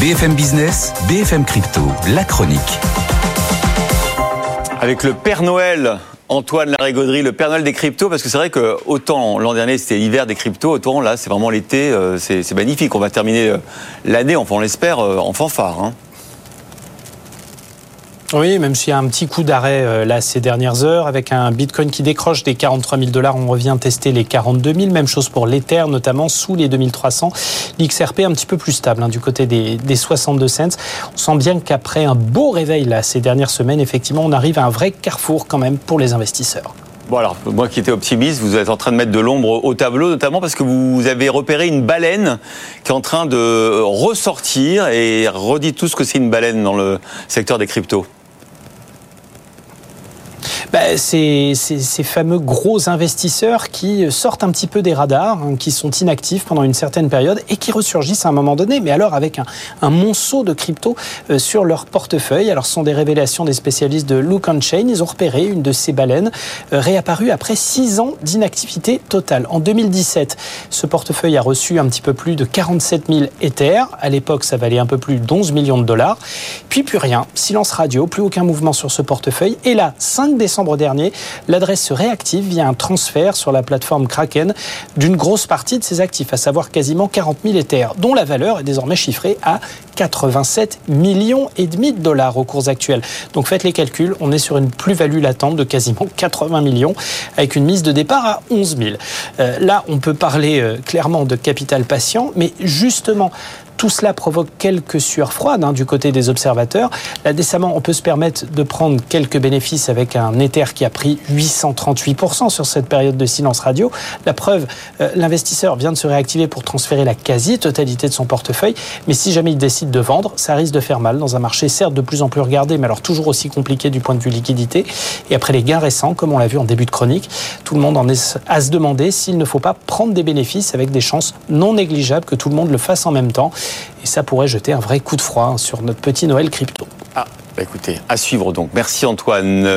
BFM Business, BFM Crypto, la chronique. Avec le Père Noël Antoine Larigauderie, le Père Noël des cryptos, parce que c'est vrai que autant l'an dernier c'était l'hiver des cryptos, autant là c'est vraiment l'été, euh, c'est magnifique. On va terminer euh, l'année, enfin on l'espère, euh, en fanfare. Hein. Oui, même s'il y a un petit coup d'arrêt euh, là ces dernières heures, avec un Bitcoin qui décroche des 43 000 dollars, on revient tester les 42 000. Même chose pour l'Ether, notamment sous les 2300. L'XRP un petit peu plus stable hein, du côté des, 62 cents. On sent bien qu'après un beau réveil là ces dernières semaines, effectivement, on arrive à un vrai carrefour quand même pour les investisseurs. Bon alors, moi qui étais optimiste, vous êtes en train de mettre de l'ombre au tableau, notamment parce que vous avez repéré une baleine qui est en train de ressortir et redit tout ce que c'est une baleine dans le secteur des cryptos bah, ces, fameux gros investisseurs qui sortent un petit peu des radars, hein, qui sont inactifs pendant une certaine période et qui ressurgissent à un moment donné, mais alors avec un, monceau de crypto euh, sur leur portefeuille. Alors ce sont des révélations des spécialistes de Look on Chain. Ils ont repéré une de ces baleines euh, réapparue après six ans d'inactivité totale. En 2017, ce portefeuille a reçu un petit peu plus de 47 000 Ethers. À l'époque, ça valait un peu plus d'11 millions de dollars. Puis plus rien, silence radio, plus aucun mouvement sur ce portefeuille. Et là, 5 dernier, l'adresse se réactive via un transfert sur la plateforme Kraken d'une grosse partie de ses actifs, à savoir quasiment 40 000 Ethers, dont la valeur est désormais chiffrée à 87 millions et demi de dollars aux cours actuels. Donc faites les calculs, on est sur une plus-value latente de quasiment 80 millions avec une mise de départ à 11 000. Euh, là, on peut parler euh, clairement de capital patient, mais justement, tout cela provoque quelques sueurs froides hein, du côté des observateurs. Là, décemment, on peut se permettre de prendre quelques bénéfices avec un Ether qui a pris 838% sur cette période de silence radio. La preuve, euh, l'investisseur vient de se réactiver pour transférer la quasi-totalité de son portefeuille. Mais si jamais il décide de vendre, ça risque de faire mal dans un marché certes de plus en plus regardé, mais alors toujours aussi compliqué du point de vue liquidité. Et après les gains récents, comme on l'a vu en début de chronique, tout le monde en est à se demander s'il ne faut pas prendre des bénéfices avec des chances non négligeables que tout le monde le fasse en même temps. Et ça pourrait jeter un vrai coup de froid sur notre petit Noël crypto. Ah, bah écoutez, à suivre donc. Merci Antoine.